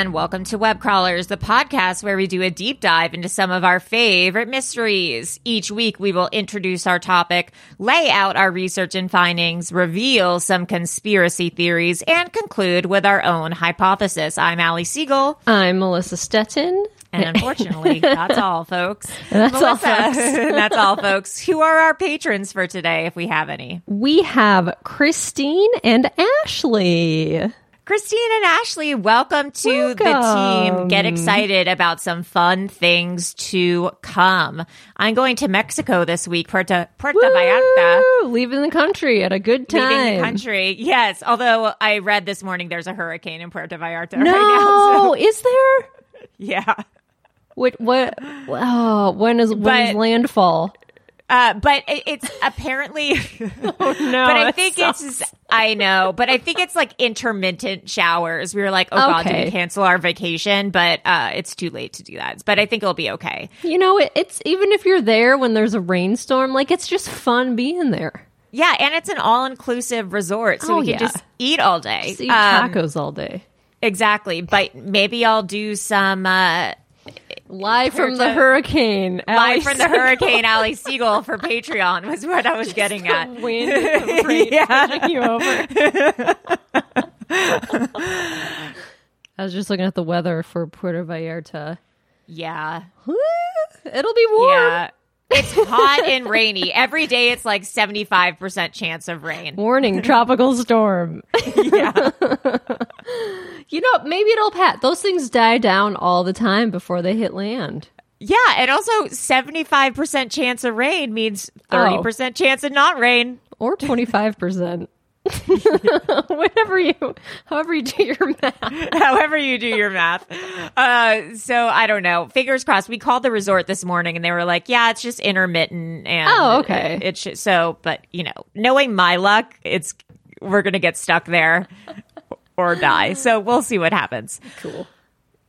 And welcome to Web Crawlers, the podcast where we do a deep dive into some of our favorite mysteries. Each week, we will introduce our topic, lay out our research and findings, reveal some conspiracy theories, and conclude with our own hypothesis. I'm Allie Siegel. I'm Melissa Stettin. And unfortunately, that's all, folks. That's all, folks. that's all, folks. Who are our patrons for today, if we have any? We have Christine and Ashley. Christine and Ashley, welcome to the team. Get excited about some fun things to come. I'm going to Mexico this week, Puerto, Puerto Vallarta. Leaving the country at a good time. Leaving the country, yes. Although I read this morning there's a hurricane in Puerto Vallarta right now. No, So, is there? yeah. What? What? Oh, when is when is But- landfall? Uh, but it, it's apparently, No, but I think sucks. it's, I know, but I think it's like intermittent showers. We were like, oh God, do we cancel our vacation? But uh, it's too late to do that. But I think it'll be okay. You know, it, it's even if you're there when there's a rainstorm, like it's just fun being there. Yeah, and it's an all-inclusive resort, so Oh, we can yeah. just eat all day. Just eat Um, tacos all day. exactly, but maybe I'll do some uh, Live from the Puerto- hurricane. Allie live from the Siegel. hurricane. Allie Siegel for Patreon was what I was getting at. Wind, the rain pushing you over. I was just looking at the weather for Puerto Vallarta. Yeah, It'll be warm. yeah. It's hot and rainy every day. It's like seventy-five percent chance of rain. Warning, tropical storm. Yeah, You know, maybe it'll pat. Those things die down all the time before they hit land. yeah, and also seventy-five percent chance of rain means oh. thirty percent chance of not rain. Or 25%. Whatever you, however you do your math. however you do your math. Uh, so I don't know. Fingers crossed. We called the resort this morning, and they were like, "Yeah, it's just intermittent." And Oh, okay. It, should, so, but you know, knowing my luck, it's we're gonna get stuck there or die. So we'll see what happens. Cool.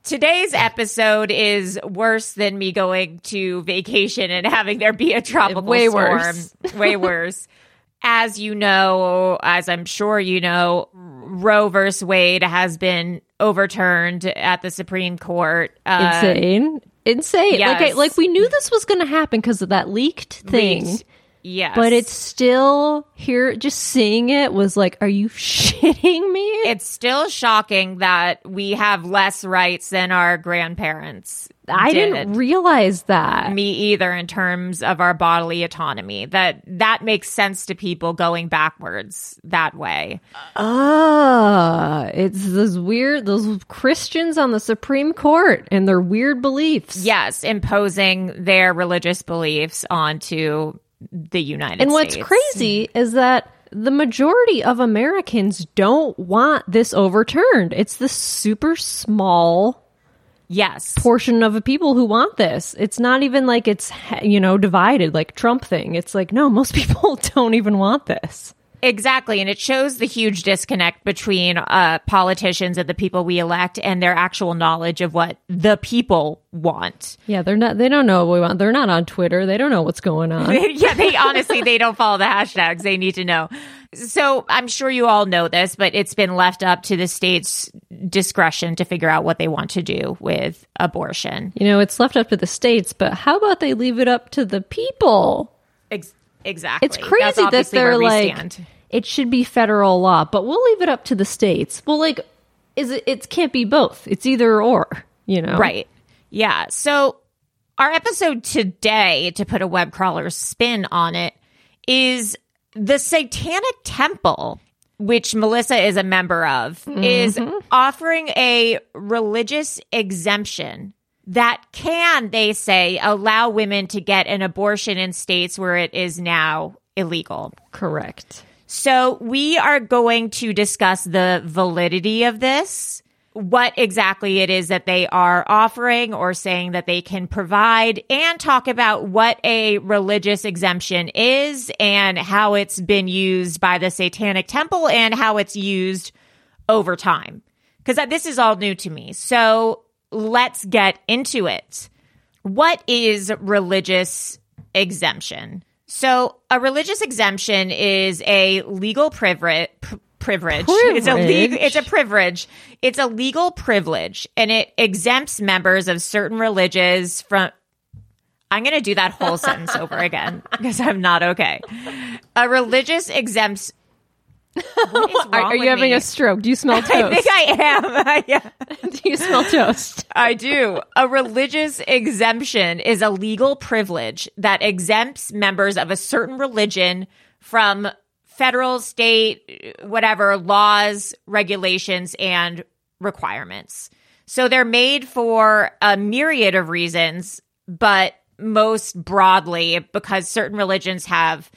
Today's episode is worse than me going to vacation and having there be a tropical Way storm. worse. Way worse. As you know, as I'm sure you know, Roe versus Wade has been overturned at the Supreme Court. Uh, Insane. Insane. Like, I, like we knew this was going to happen because of that leaked thing. leaked. Yes. But it's still here. Just seeing it was like, are you shitting me? it's still shocking that we have less rights than our grandparents. I did. didn't realize that. me either in terms of our bodily autonomy that that makes sense to people going backwards that way Ah, it's those weird, those Christians on the Supreme Court and their weird beliefs. yes imposing their religious beliefs onto the United States. And what's crazy is that the majority of Americans don't want this overturned. It's the super small Yes. portion of the people who want this. It's not even like it's, you know, divided like Trump thing. It's like, no, most people don't even want this. Exactly. And it shows the huge disconnect between uh, politicians and the people we elect and their actual knowledge of what the people want. Yeah, they're not, they don't know what we want. They're not on Twitter. They don't know what's going on. yeah, they honestly they don't follow the hashtags. They need to know. So I'm sure you all know this, but it's been left up to the state's discretion to figure out what they want to do with abortion. You know, it's left up to the states, but how about they leave it up to the people? Ex- exactly. It's crazy that they're like, stand. it should be federal law, but we'll leave it up to the states. Well, like, is it? It can't be both. It's either or. You know, Right. Yeah. So our episode today, to put a web crawler spin on it, is the Satanic Temple, which Melissa is a member of, is mm-hmm. offering a religious exemption that can, they say, allow women to get an abortion in states where it is now illegal. Correct. So we are going to discuss the validity of this, what exactly it is that they are offering or saying that they can provide, and talk about what a religious exemption is and how it's been used by the Satanic Temple and how it's used over time. Because uh, this is all new to me. So let's get into it. What is religious exemption? So, a religious exemption is a legal privilege. Privilege. It's a legal. Privilege. It's a privilege. It's a legal privilege, and it exempts members of certain religions from. I'm going to do that whole sentence over again because I'm not okay. A religious exempts. Are, you having me? a stroke? Do you smell toast? I think I am. yeah. Do you smell toast? I do. A religious exemption is a legal privilege that exempts members of a certain religion from federal, state, whatever laws, regulations, and requirements. So they're made for a myriad of reasons, but most broadly because certain religions have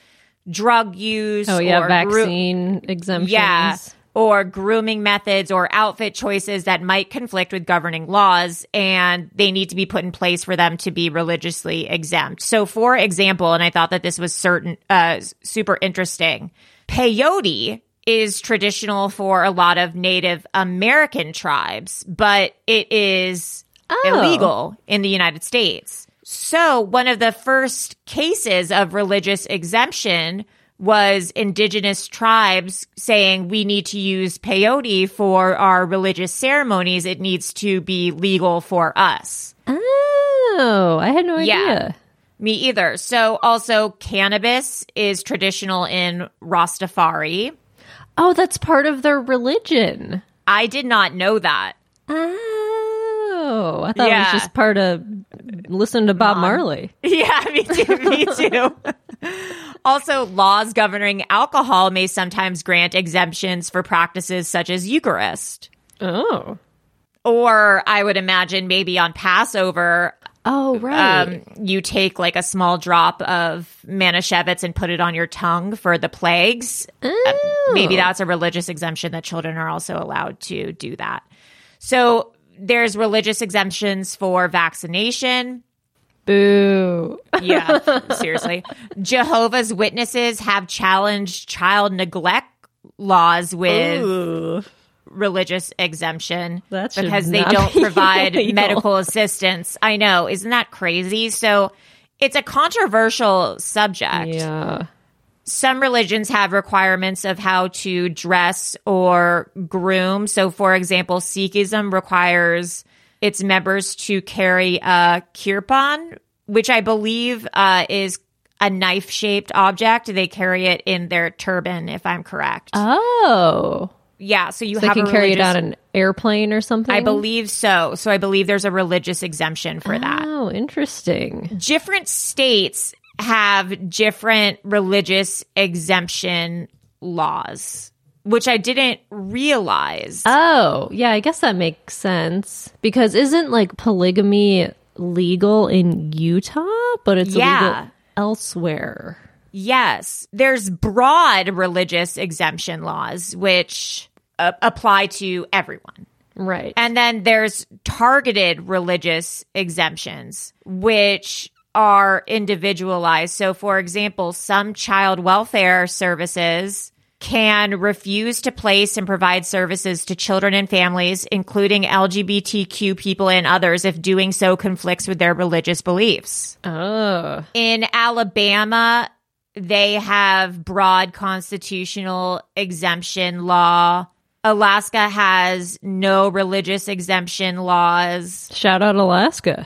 drug use Oh yeah, vaccine exemptions. yeah. Or grooming methods or outfit choices that might conflict with governing laws, and they need to be put in place for them to be religiously exempt. So, for example, and I thought that this was certain, uh, super interesting. Peyote is traditional for a lot of Native American tribes, but it is Oh. illegal in the United States. So, one of the first cases of religious exemption was indigenous tribes saying we need to use peyote for our religious ceremonies. It needs to be legal for us. Oh, I had no idea. Yeah. Me either. So, also, cannabis is traditional in Rastafari. Oh, that's part of their religion. I did not know that. Ah. Oh, I thought it was just part of listen to Bob Marley. Yeah, me too. Me too. also, laws governing alcohol may sometimes grant exemptions for practices such as Eucharist. Oh. Or I would imagine maybe on Passover, Oh, right. um, you take like a small drop of Manischewitz and put it on your tongue for the plagues. Uh, maybe that's a religious exemption that children are also allowed to do that. So there's religious exemptions for vaccination. Boo. Yeah, seriously. Jehovah's Witnesses have challenged child neglect laws with religious exemption That because they don't provide illegal. medical assistance. I know, isn't that crazy? So it's a controversial subject. Yeah. Some religions have requirements of how to dress or groom. So, for example, Sikhism requires its members to carry a kirpan, which I believe uh, is a knife shaped object. They carry it in their turban, if I'm correct. Oh. yeah. So you So they have can a carry it on an airplane or something? I believe so. So I believe there's a religious exemption for that. Oh, interesting. different states have different religious exemption laws, which I didn't realize. Oh, yeah, I guess that makes sense. Because isn't like polygamy legal in Utah, but it's Yeah. illegal elsewhere? Yes, there's broad religious exemption laws which uh, apply to everyone. Right. And then there's targeted religious exemptions, which are individualized. So, for example, some child welfare services can refuse to place and provide services to children and families, including LGBTQ people and others, if doing so conflicts with their religious beliefs. oh. In Alabama, they have broad constitutional exemption law. Alaska has no religious exemption laws. Shout out Alaska.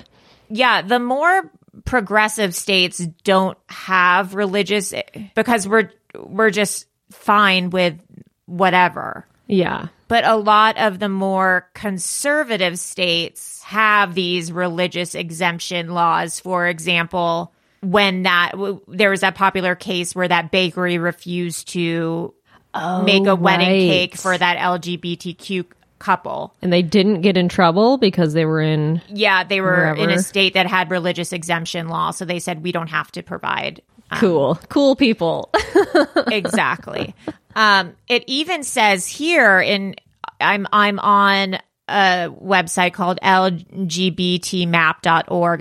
Yeah, the more progressive states don't have religious because we're we're just fine with whatever. Yeah. But a lot of the more conservative states have these religious exemption laws. For example, when that w- there was that popular case where that bakery refused to oh, make a wedding right. cake for that LGBTQ couple. And they didn't get in trouble because they were in. Yeah, they were in a state that had religious exemption law, so they said we don't have to provide Cool. Cool people. exactly. Um, it even says here in I'm I'm on a website called lgbtmap.org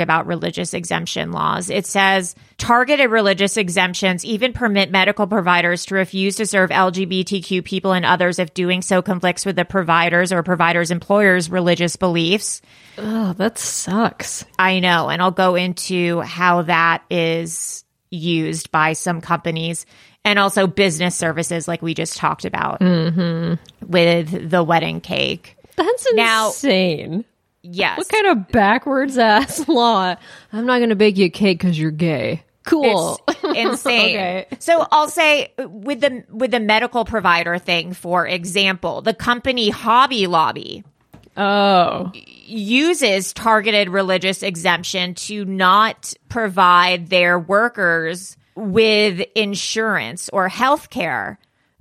about religious exemption laws. It says targeted religious exemptions even permit medical providers to refuse to serve LGBTQ people and others if doing so conflicts with the providers or providers' employers' religious beliefs. oh, that sucks. I know, and I'll go into how that is used by some companies and also business services, like we just talked about mm-hmm. with the wedding cake. That's Now- insane. Yes. What kind of backwards ass law? I'm not going to bake you a cake because you're gay. Cool. It's insane. Okay. So I'll say uh, with the with the medical provider thing, for example, the company Hobby Lobby oh. uses targeted religious exemption to not provide their workers with insurance or health care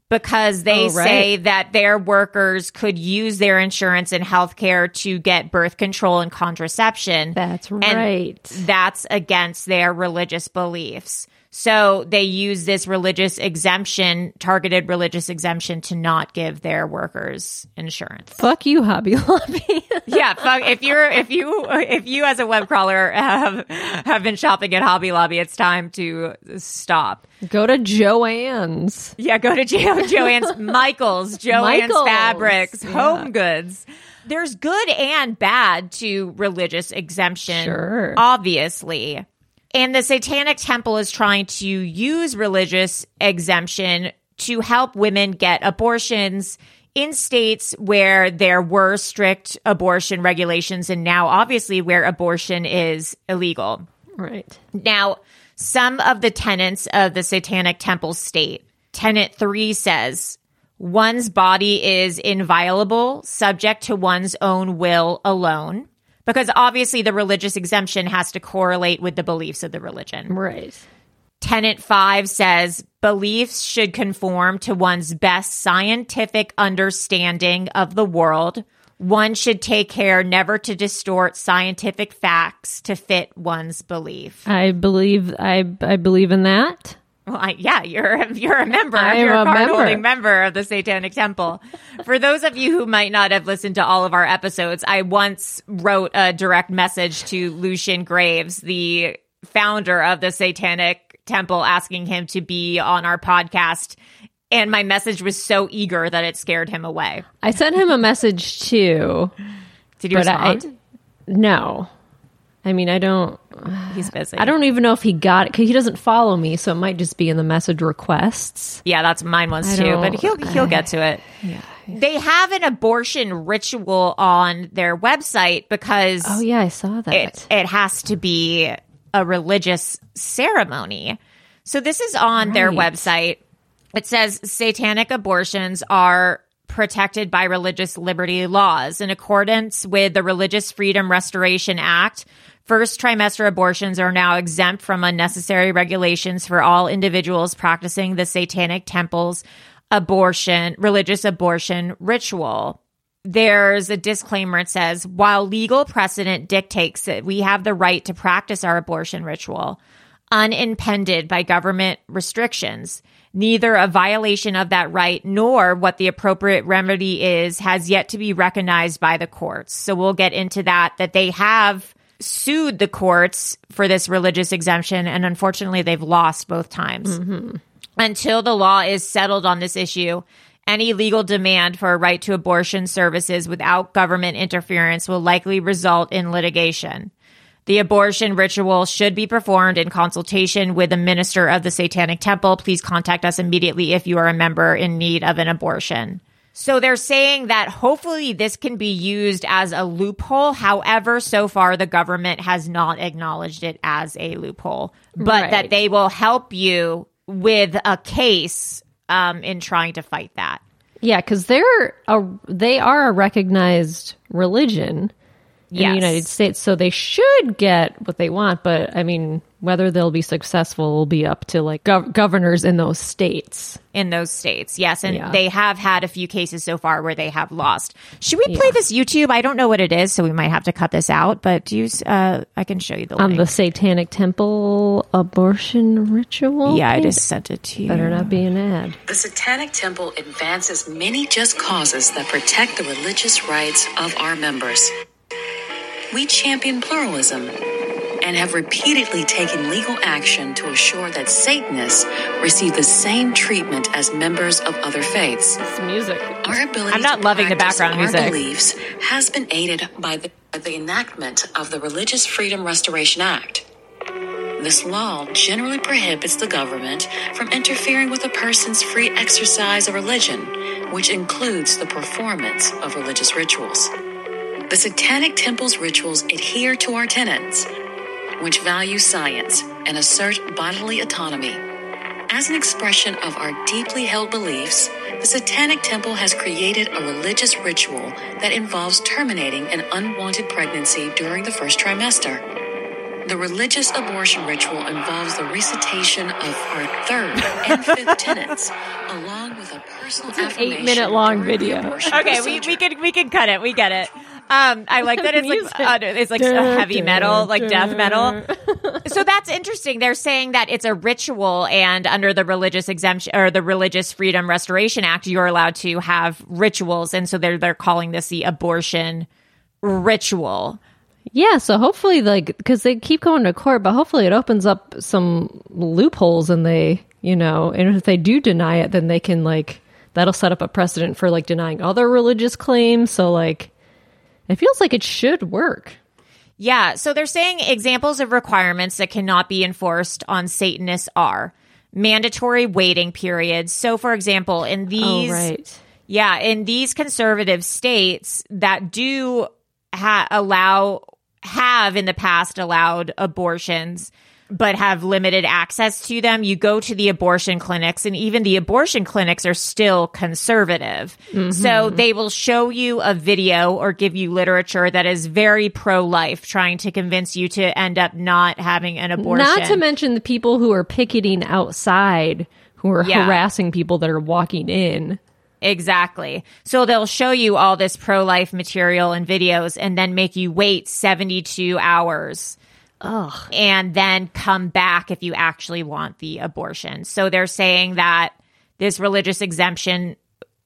because they Oh, right. say that their workers could use their insurance and health care to get birth control and contraception. That's And right. that's against their religious beliefs. So they use this religious exemption, targeted religious exemption to not give their workers insurance. Fuck you, Hobby Lobby. yeah, fuck, if you're if you if you as a web crawler have have been shopping at Hobby Lobby, it's time to stop. Go to Joann's. Yeah, go to jo- Joann's, Michaels, Joann's Michaels, Fabrics, yeah. Home Goods. There's good and bad to religious exemption, Sure. obviously. And the Satanic Temple is trying to use religious exemption to help women get abortions in states where there were strict abortion regulations and now obviously where abortion is illegal. Right. Now, some of the tenets of the Satanic Temple state. Tenet 3 says, one's body is inviolable, subject to one's own will alone. Because obviously the religious exemption has to correlate with the beliefs of the religion. Right. Tenant 5 says beliefs should conform to one's best scientific understanding of the world. One should take care never to distort scientific facts to fit one's belief. I believe I I believe in that. Well, I, yeah, you're you're a member. I am you're a a card member. holding member of the Satanic Temple. For those of you who might not have listened to all of our episodes, I once wrote a direct message to Lucien Greaves, the founder of the Satanic Temple, asking him to be on our podcast. And my message was so eager that it scared him away. I sent him a message too. Did you But I- respond? No. I mean, I don't He's busy. I don't even know if he got it cuz he doesn't follow me, so it might just be in the message requests. Yeah, that's mine was I too, but he'll he'll get to it. Yeah, They have an abortion ritual on their website because Oh yeah, I saw that. it, it has to be a religious ceremony. So this is on their website. It says satanic abortions are protected by religious liberty laws in accordance with the Religious Freedom Restoration Act. First trimester abortions are now exempt from unnecessary regulations for all individuals practicing the Satanic Temple's abortion, religious abortion ritual there's a disclaimer. It says, while legal precedent dictates that we have the right to practice our abortion ritual, unimpeded by government restrictions. Neither a violation of that right nor what the appropriate remedy is has yet to be recognized by the courts. So we'll get into that, that they have sued the courts for this religious exemption, and unfortunately, they've lost both times. Mm-hmm. Until the law is settled on this issue, any legal demand for a right to abortion services without government interference will likely result in litigation. The abortion ritual should be performed in consultation with a minister of the Satanic Temple. Please contact us immediately if you are a member in need of an abortion. So they're saying that hopefully this can be used as a loophole. However, so far the government has not acknowledged it as a loophole, but Right. that they will help you with a case um, in trying to fight that. Yeah, because they're a they are a recognized religion in Yes. the United States, so they should get what they want. But I mean, whether they'll be successful will be up to like gov- governors in those states. in those states. Yes, and Yeah. they have had a few cases so far where they have lost. Should we play this YouTube? I don't know what it is, so we might have to cut this out. But do you? Uh, I can show you the On link. the Satanic Temple abortion ritual. yeah, I just sent it to you. better not be an ad. The Satanic Temple advances many just causes that protect the religious rights of our members. We champion pluralism and have repeatedly taken legal action to assure that Satanists receive the same treatment as members of other faiths. It's music. Our ability I'm not loving the background our music. beliefs has been aided by the, by the enactment of the Religious Freedom Restoration Act. This law generally prohibits the government from interfering with a person's free exercise of religion, which includes the performance of religious rituals. The Satanic Temple's rituals adhere to our tenets, which value science and assert bodily autonomy. As an expression of our deeply held beliefs, the Satanic Temple has created a religious ritual that involves terminating an unwanted pregnancy during the first trimester. The religious abortion ritual involves the recitation of our third and fifth tenets, along with a personal an affirmation eight-minute long during the video. abortion Okay, we, procedure. we can we can cut it. We get it. Um, I like that it's like uh, it's like heavy metal, like death metal. so that's interesting. They're saying that it's a ritual, and under the religious exemption or the Religious Freedom Restoration Act, you're allowed to have rituals, and so they're they're calling this the abortion ritual. Yeah, so hopefully, like, because they keep going to court, but hopefully it opens up some loopholes and they, you know, and if they do deny it, then they can, like, that'll set up a precedent for, like, denying other religious claims. So, like, it feels like it should work. Yeah. So they're saying examples of requirements that cannot be enforced on Satanists are mandatory waiting periods. So, for example, in oh, these, oh, right. yeah, in these conservative states that do ha- allow, have in the past allowed abortions, but have limited access to them, you go to the abortion clinics, and even the abortion clinics are still conservative. Mm-hmm. So they will show you a video or give you literature that is very pro life, trying to convince you to end up not having an abortion. Not to mention the people who are picketing outside who are Yeah. harassing people that are walking in. Exactly. So they'll show you all this pro life material and videos and then make you wait 72 hours. Ugh. And then come back if you actually want the abortion. So they're saying that this religious exemption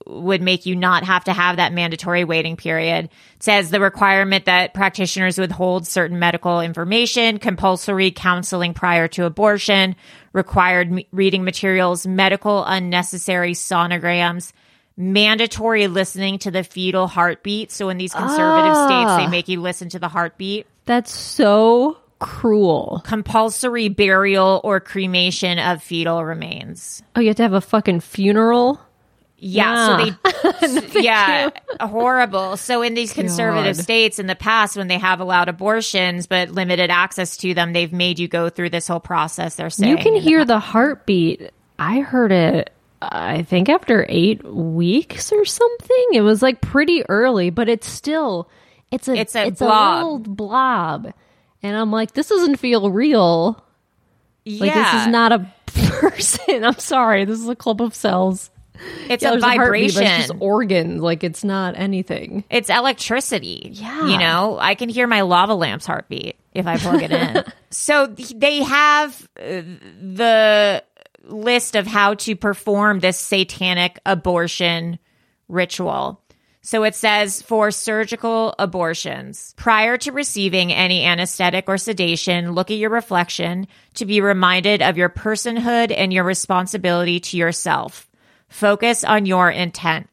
would make you not have to have that mandatory waiting period. It says the requirement that practitioners withhold certain medical information, compulsory counseling prior to abortion, required m- reading materials, medical unnecessary sonograms, mandatory listening to the fetal heartbeat. So in these conservative states, they ah. make you listen to the heartbeat. That's so cruel. Compulsory burial or cremation of fetal remains. Oh, you have to have a fucking funeral? Yeah, so they yeah, horrible. So in these conservative God. states in the past when they have allowed abortions but limited access to them, they've made you go through this whole process. They're saying You can in the hear the heartbeat. I heard it, I think, after eight weeks or something. It was like pretty early, but it's still, it's a, It's a it's blob. a little blob. And I'm like, this doesn't feel real. Like, this is not a person. I'm sorry. This is a clump of cells. It's Yeah, a vibration. but it's just organs. Like it's not anything. It's electricity. Yeah. You know, I can hear my lava lamp's heartbeat if I plug it in. so they have uh, the list of how to perform this satanic abortion ritual. So it says for surgical abortions, prior to receiving any anesthetic or sedation, look at your reflection to be reminded of your personhood and your responsibility to yourself. Focus on your intent.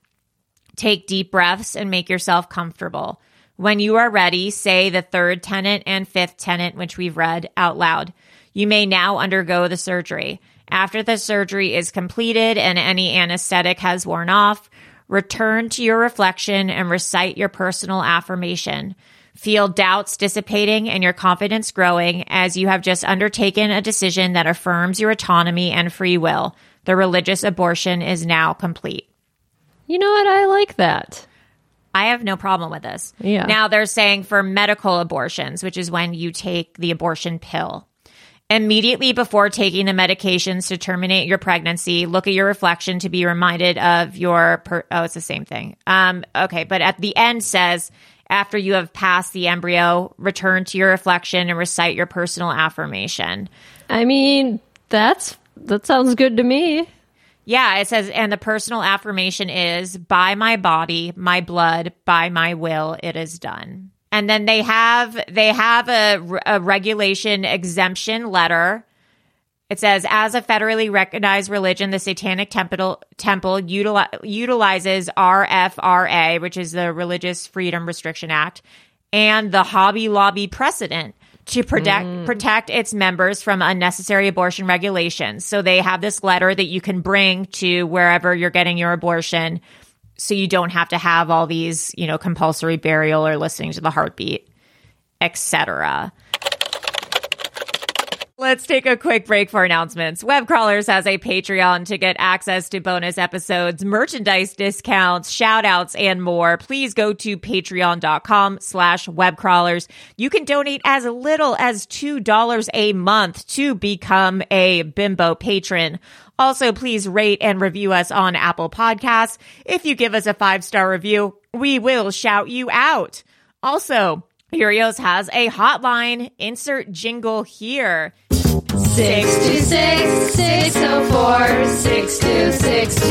Take deep breaths and make yourself comfortable. When you are ready, say the third tenant and fifth tenant, which we've read out loud. You may now undergo the surgery. After the surgery is completed and any anesthetic has worn off, return to your reflection and recite your personal affirmation. Feel doubts dissipating and your confidence growing as you have just undertaken a decision that affirms your autonomy and free will. The religious abortion is now complete. You know what? I like that. I have no problem with this. Yeah. Now they're saying for medical abortions, which is when you take the abortion pill. Immediately before taking the medications to terminate your pregnancy, look at your reflection to be reminded of your. Per- oh, it's the same thing. Um, okay, but at the end says after you have passed the embryo, return to your reflection and recite your personal affirmation. I mean, that's that sounds good to me. Yeah, it says, and the personal affirmation is by my body, my blood, by my will, it is done. And then they have they have a, a regulation exemption letter. It says, as a federally recognized religion, the Satanic Temple Temple utili- utilizes RFRA, which is the Religious Freedom Restriction Act, and the Hobby Lobby precedent to protect hmm. protect its members from unnecessary abortion regulations. So they have this letter that you can bring to wherever you're getting your abortion so you don't have to have all these, you know, compulsory burial or listening to the heartbeat, etc. Let's take a quick break for announcements. Web Crawlers has a Patreon to get access to bonus episodes, merchandise discounts, shout outs, and more. Please go to patreon.com slash webcrawlers. You can donate as little as $2 a month to become a bimbo patron. Also, please rate and review us on Apple Podcasts. If you give us a five star review, we will shout you out. Also, Urios has a hotline. Insert jingle here. 626 604 6262.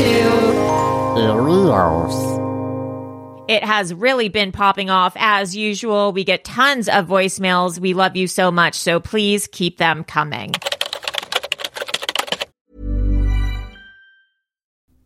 It has really been popping off as usual. We get tons of voicemails. We love you so much, so please keep them coming.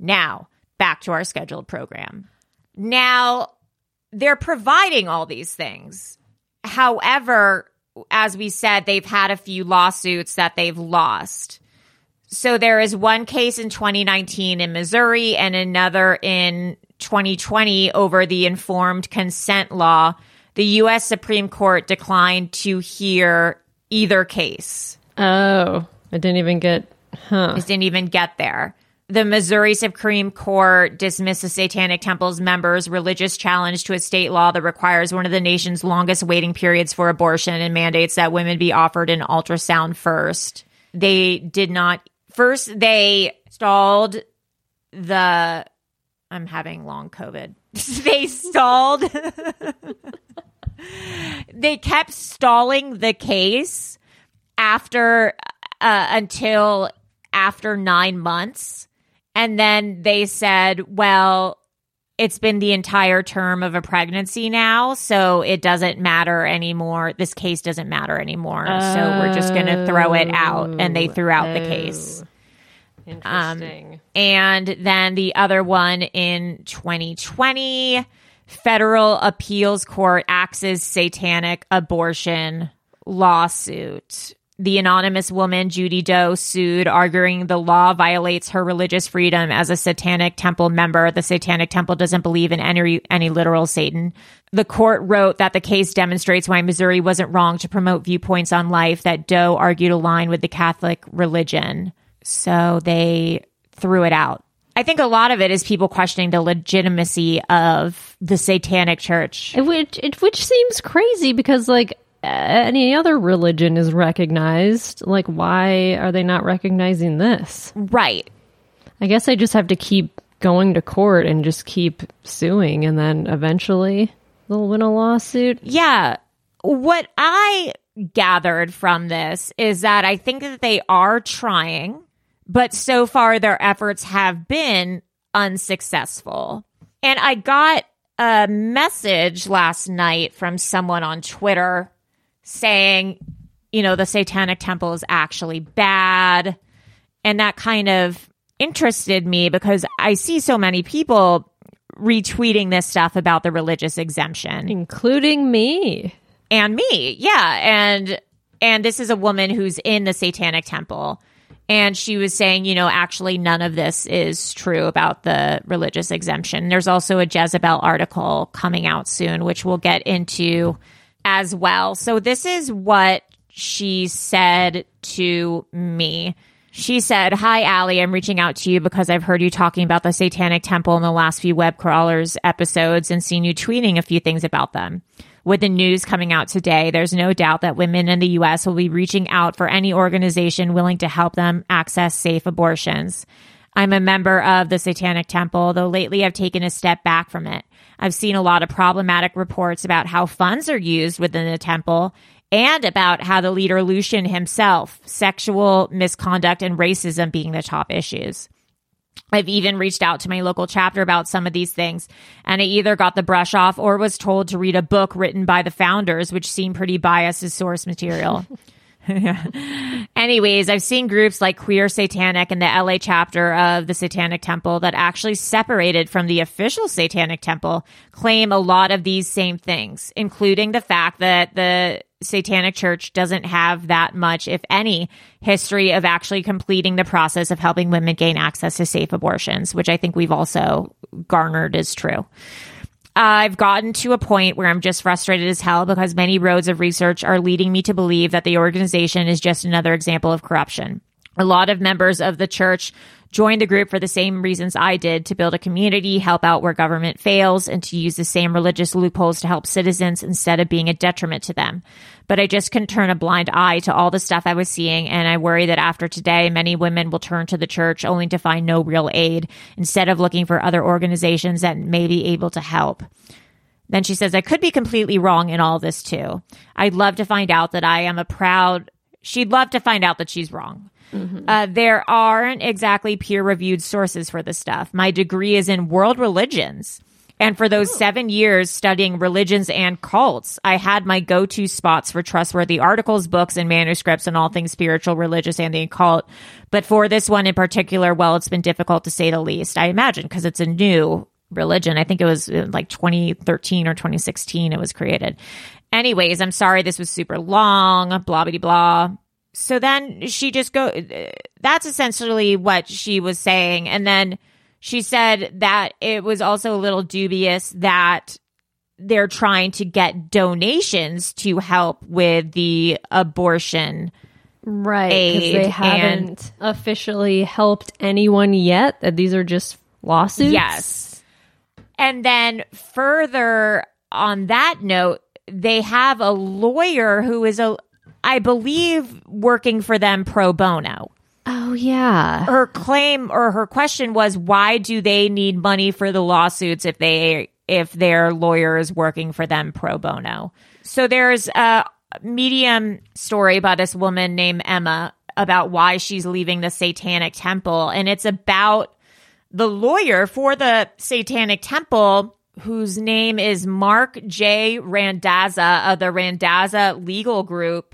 Now, back to our scheduled program. Now, they're providing all these things. However, as we said, they've had a few lawsuits that they've lost. So there is one case in 2019 in Missouri and another in 2020 over the informed consent law. The U.S. Supreme Court declined to hear either case. Oh, I didn't even get, huh. It didn't even get there. The Missouri Supreme Court dismissed the Satanic Temple's members' religious challenge to a state law that requires one of the nation's longest waiting periods for abortion and mandates that women be offered an ultrasound first. They did not, first, they stalled the, I'm having long COVID. they stalled, they kept stalling the case after, uh, until after nine months and then they said, well, it's been the entire term of a pregnancy now, so it doesn't matter anymore. This case doesn't matter anymore. Oh, so we're just going to throw it out. And they threw out oh, the case. Interesting. Um, and then the other one in 2020, federal appeals court axes satanic abortion lawsuit the anonymous woman Judy Doe sued, arguing the law violates her religious freedom as a Satanic Temple member. The Satanic Temple doesn't believe in any any literal Satan. The court wrote that the case demonstrates why Missouri wasn't wrong to promote viewpoints on life that Doe argued align with the Catholic religion. So they threw it out. I think a lot of it is people questioning the legitimacy of the Satanic Church, which which seems crazy because like Uh, any other religion is recognized. Like, why are they not recognizing this? Right. I guess I just have to keep going to court and just keep suing, and then eventually they'll win a lawsuit. Yeah. What I gathered from this is that I think that they are trying, but so far their efforts have been unsuccessful. And I got a message last night from someone on Twitter saying, you know, the Satanic Temple is actually bad. And that kind of interested me because I see so many people retweeting this stuff about the religious exemption, including me. And me. Yeah, and and this is a woman who's in the Satanic Temple. And she was saying, you know, actually none of this is true about the religious exemption. There's also a Jezebel article coming out soon, which we'll get into as well. So this is what she said to me. She said, Hi, Allie. I'm reaching out to you because I've heard you talking about the Satanic Temple in the last few web crawlers episodes and seen you tweeting a few things about them. With the news coming out today, there's no doubt that women in the U.S. will be reaching out for any organization willing to help them access safe abortions. I'm a member of the Satanic Temple, though lately I've taken a step back from it. I've seen a lot of problematic reports about how funds are used within the temple and about how the leader Lucien himself, sexual misconduct and racism being the top issues. I've even reached out to my local chapter about some of these things, and I either got the brush off or was told to read a book written by the founders, which seemed pretty biased as source material. Anyways, I've seen groups like Queer Satanic and the LA chapter of the Satanic Temple that actually separated from the official Satanic Temple claim a lot of these same things, including the fact that the Satanic Church doesn't have that much, if any, history of actually completing the process of helping women gain access to safe abortions, which I think we've also garnered is true. I've gotten to a point where I'm just frustrated as hell because many roads of research are leading me to believe that the organization is just another example of corruption. A lot of members of the church joined the group for the same reasons I did to build a community, help out where government fails, and to use the same religious loopholes to help citizens instead of being a detriment to them. But I just couldn't turn a blind eye to all the stuff I was seeing, and I worry that after today, many women will turn to the church only to find no real aid instead of looking for other organizations that may be able to help. Then she says, I could be completely wrong in all this too. I'd love to find out that I am a proud, she'd love to find out that she's wrong. Mm-hmm. Uh, there aren't exactly peer reviewed sources for this stuff. My degree is in world religions. And for those seven years studying religions and cults, I had my go to spots for trustworthy articles, books, and manuscripts on all things spiritual, religious, and the occult. But for this one in particular, well, it's been difficult to say the least. I imagine because it's a new religion. I think it was uh, like 2013 or 2016 it was created. Anyways, I'm sorry this was super long, blah, blah, blah. So then she just go, that's essentially what she was saying. And then she said that it was also a little dubious that they're trying to get donations to help with the abortion Right. Because they haven't officially helped anyone yet. That these are just lawsuits. Yes. And then further on that note, they have a lawyer who is a I believe working for them pro bono. Oh yeah. Her claim or her question was why do they need money for the lawsuits if they if their lawyer is working for them pro bono? So there's a medium story about this woman named Emma about why she's leaving the satanic temple and it's about the lawyer for the satanic temple whose name is Mark J. Randazza of the Randazza Legal Group.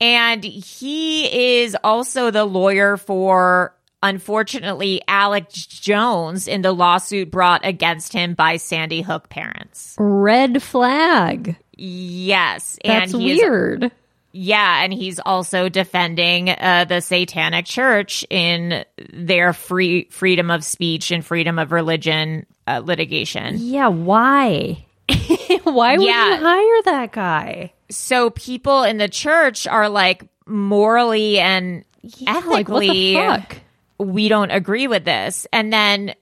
And he is also the lawyer for, unfortunately, Alex Jones in the lawsuit brought against him by Sandy Hook parents. Red flag. Yes. That's and is- weird. yeah, and he's also defending uh, the Satanic Church in their free freedom of speech and freedom of religion uh, litigation. Yeah. Why? why would Yeah. you hire that guy? So people in the church are like morally and like, what the ethically, fuck? we don't agree with this. And then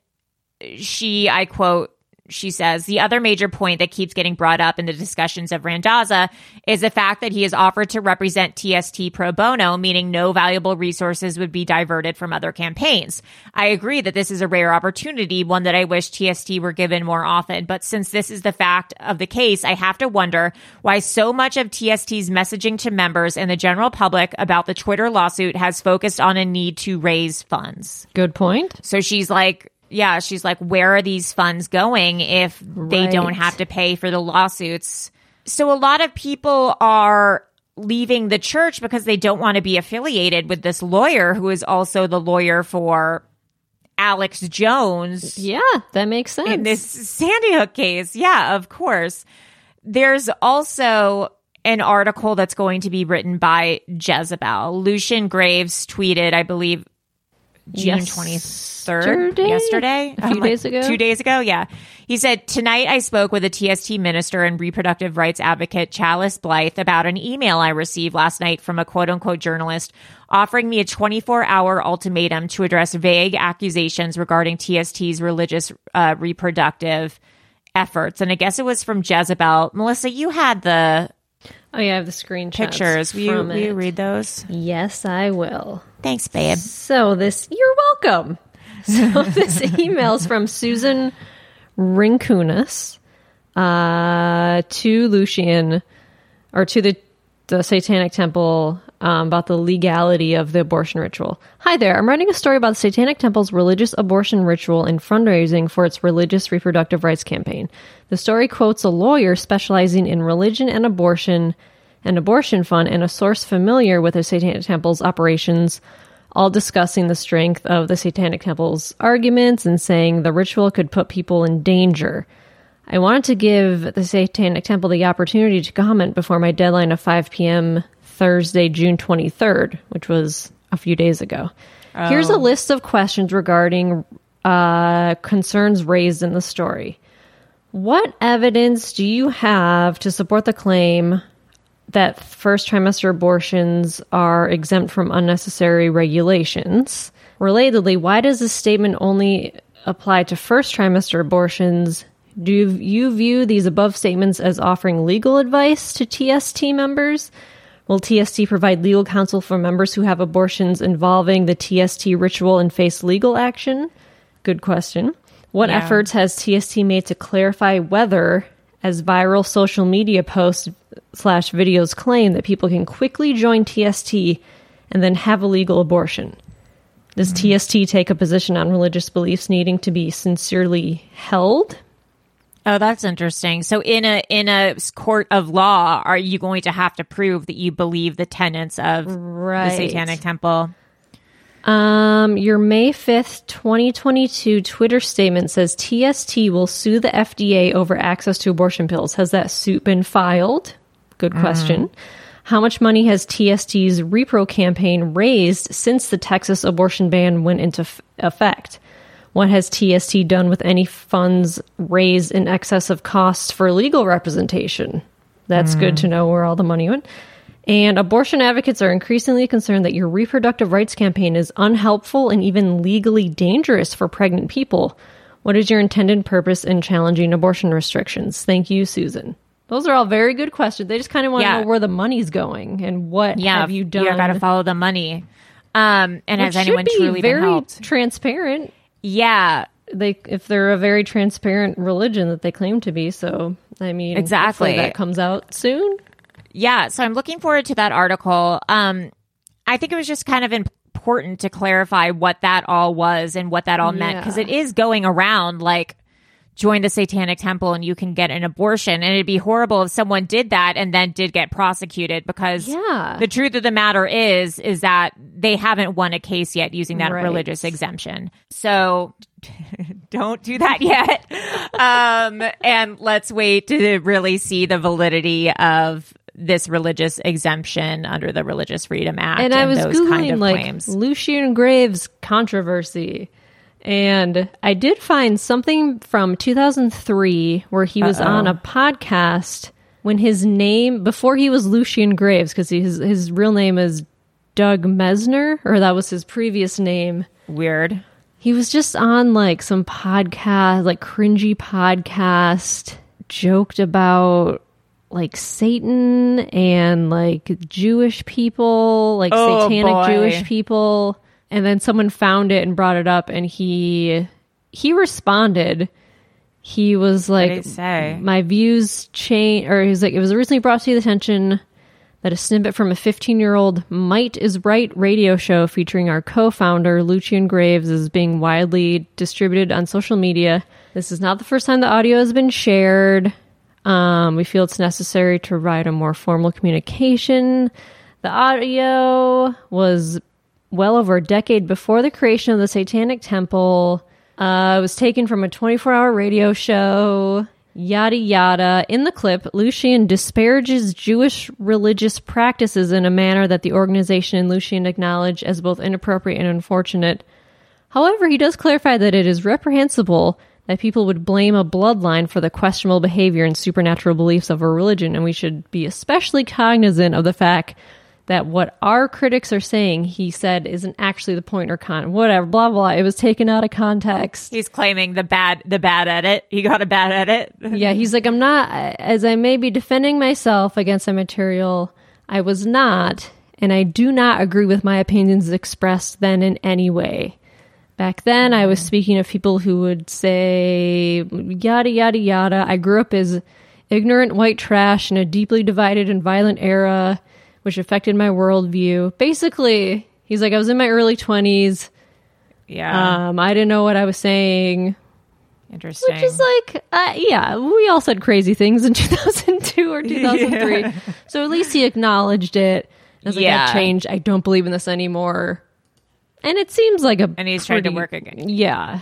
she, I quote, she says, the other major point that keeps getting brought up in the discussions of Randazza is the fact that he has offered to represent TST pro bono, meaning no valuable resources would be diverted from other campaigns. I agree that this is a rare opportunity, one that I wish TST were given more often. But since this is the fact of the case, I have to wonder why so much of TST's messaging to members and the general public about the Twitter lawsuit has focused on a need to raise funds. Good point. So she's like, yeah, she's like, where are these funds going if they Right. don't have to pay for the lawsuits? So a lot of people are leaving the church because they don't want to be affiliated with this lawyer who is also the lawyer for Alex Jones Yeah, that makes sense. in this Sandy Hook case. Yeah, of course. There's also an article that's going to be written by Jezebel. Lucien Greaves tweeted, I believe, June 23rd, yesterday, A few like days ago? Two days ago, yeah. He said, Tonight I spoke with a TST minister and reproductive rights advocate, Chalice Blythe, about an email I received last night from a quote unquote journalist offering me a 24 hour ultimatum to address vague accusations regarding TST's religious uh, reproductive efforts. And I guess it was from Jezebel. Melissa, you had the oh yeah, I have the screenshots. pictures. Will you, will you read those? Yes, I will. Thanks, babe. So this, you're welcome. So this email's from Susan Rinkunas uh, to Lucien, or to the the Satanic Temple um, about the legality of the abortion ritual. Hi there, I'm writing a story about the Satanic Temple's religious abortion ritual and fundraising for its religious reproductive rights campaign. The story quotes a lawyer specializing in religion and abortion an abortion fund, and a source familiar with the Satanic Temple's operations, all discussing the strength of the Satanic Temple's arguments and saying the ritual could put people in danger. I wanted to give the Satanic Temple the opportunity to comment before my deadline of 5 p.m. Thursday, June 23rd, which was a few days ago. Here's a list of questions regarding uh, concerns raised in the story. What evidence do you have to support the claim that first trimester abortions are exempt from unnecessary regulations? Relatedly, why does this statement only apply to first trimester abortions? Do you view these above statements as offering legal advice to TST members? Will TST provide legal counsel for members who have abortions involving the TST ritual and face legal action? Good question. What Yeah. efforts has TST made to clarify whether, as viral social media posts slash videos claim, that people can quickly join TST and then have a legal abortion? Does hmm. TST take a position on religious beliefs needing to be sincerely held? Oh, that's interesting. So in a in a court of law, are you going to have to prove that you believe the tenets of Right. the Satanic Temple? Um, your May 5th, 2022 Twitter statement says TST will sue the FDA over access to abortion pills. Has that suit been filed? Good question. How much money has TST's repro campaign raised since the Texas abortion ban went into f- effect? What has TST done with any funds raised in excess of costs for legal representation? That's good to know where all the money went. And abortion advocates are increasingly concerned that your reproductive rights campaign is unhelpful and even legally dangerous for pregnant people. What is your intended purpose in challenging abortion restrictions? Thank you, Susan. Those are all very good questions. They just kind of want to know where the money's going and what Yeah, have you done. You got to follow the money. Um, and Which has anyone truly been very helped? transparent? Yeah, They if they're a very transparent religion that they claim to be. So I mean, Exactly. that comes out soon. Yeah, so I'm looking forward to that article. Um, I think it was just kind of important to clarify what that all was and what that all meant Yeah. because it is going around like join the satanic temple and you can get an abortion. And it'd be horrible if someone did that and then did get prosecuted because Yeah. the truth of the matter is is that they haven't won a case yet using that Right. religious exemption. So don't do that yet. Um and let's wait to really see the validity of this religious exemption under the religious freedom act and I was those googling kind of like claims. Lucien Greaves controversy, and I did find something from 2003 where he was Uh-oh. on a podcast when his name before he was Lucien Greaves because his his real name is Doug Mesner or that was his previous name. weird He was just on like some podcast, like cringy podcast, joked about like Satan and like Jewish people, like Oh, satanic boy. Jewish people. And then someone found it and brought it up and he he responded. He was like did he say? my views change or he was like it was recently brought to the attention that a snippet from a 15 year old Might is Right radio show featuring our co founder, Lucien Greaves, is being widely distributed on social media. This is not the first time the audio has been shared. Um, we feel it's necessary to provide a more formal communication. The audio was well over a decade before the creation of the Satanic Temple. Uh, it was taken from a 24 hour radio show. Yada yada. In the clip, Lucien disparages Jewish religious practices in a manner that the organization and Lucien acknowledge as both inappropriate and unfortunate. However, he does clarify that it is reprehensible that people would blame a bloodline for the questionable behavior and supernatural beliefs of a religion, and we should be especially cognizant of the fact that what our critics are saying, he said, isn't actually the point or con. Whatever, blah blah. It was taken out of context. he's claiming the bad the bad edit he got a bad edit yeah, he's like, I'm not, as I may be defending myself against a material, I was not, and I do not agree with my opinions expressed then in any way. Back then, I was mm-hmm. speaking of people who would say, yada, yada, yada. I grew up as ignorant white trash in a deeply divided and violent era, which affected my worldview. Basically, he's like, I was in my early 20s. yeah Um, I didn't know what I was saying. interesting Which is like, uh, yeah, we all said crazy things in 2002 or 2003. Yeah. So at least he acknowledged it. I was like, Yeah. I've changed. I don't believe in this anymore. And it seems like a. And he's trying to work again. Yeah.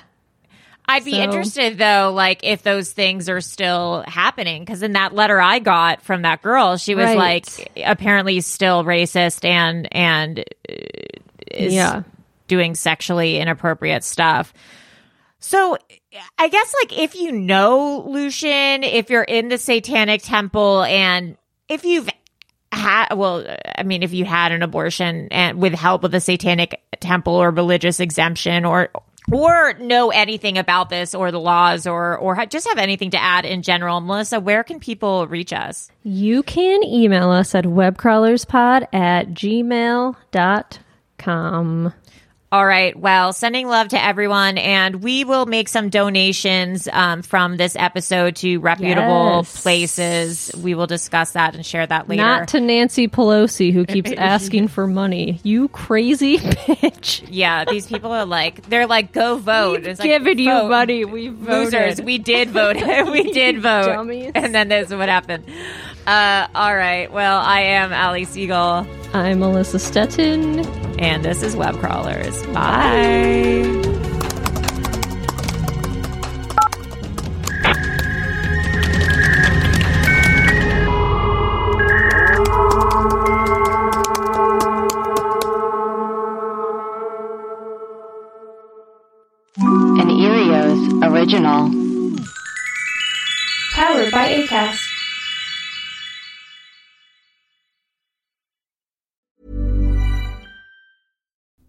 I'd be So- interested though, like if those things are still happening. Because in that letter I got from that girl, she was Right. like apparently still racist and and uh, is Yeah. doing sexually inappropriate stuff. So I guess like if you know Lucien, if you're in the Satanic Temple, and if you've had well, I mean, if you had an abortion and with help of the Satanic Temple or religious exemption or or know anything about this or the laws or or just have anything to add in general, Melissa, where can people reach us? You can email us at webcrawlerspod at gmail.com. All right. Well, sending love to everyone, and we will make some donations um, from this episode to reputable Yes. places. We will discuss that and share that later. Not to Nancy Pelosi, who keeps asking for money. You crazy bitch. yeah, these people are like, they're like, go vote. We've It's like, you vote. money. We voted. Losers. We did vote. we did vote. dummies. And then this is what happened. Uh, all right. Well, I am Allie Siegel. I'm Melissa Stetten. And this is Web Crawlers. Bye. An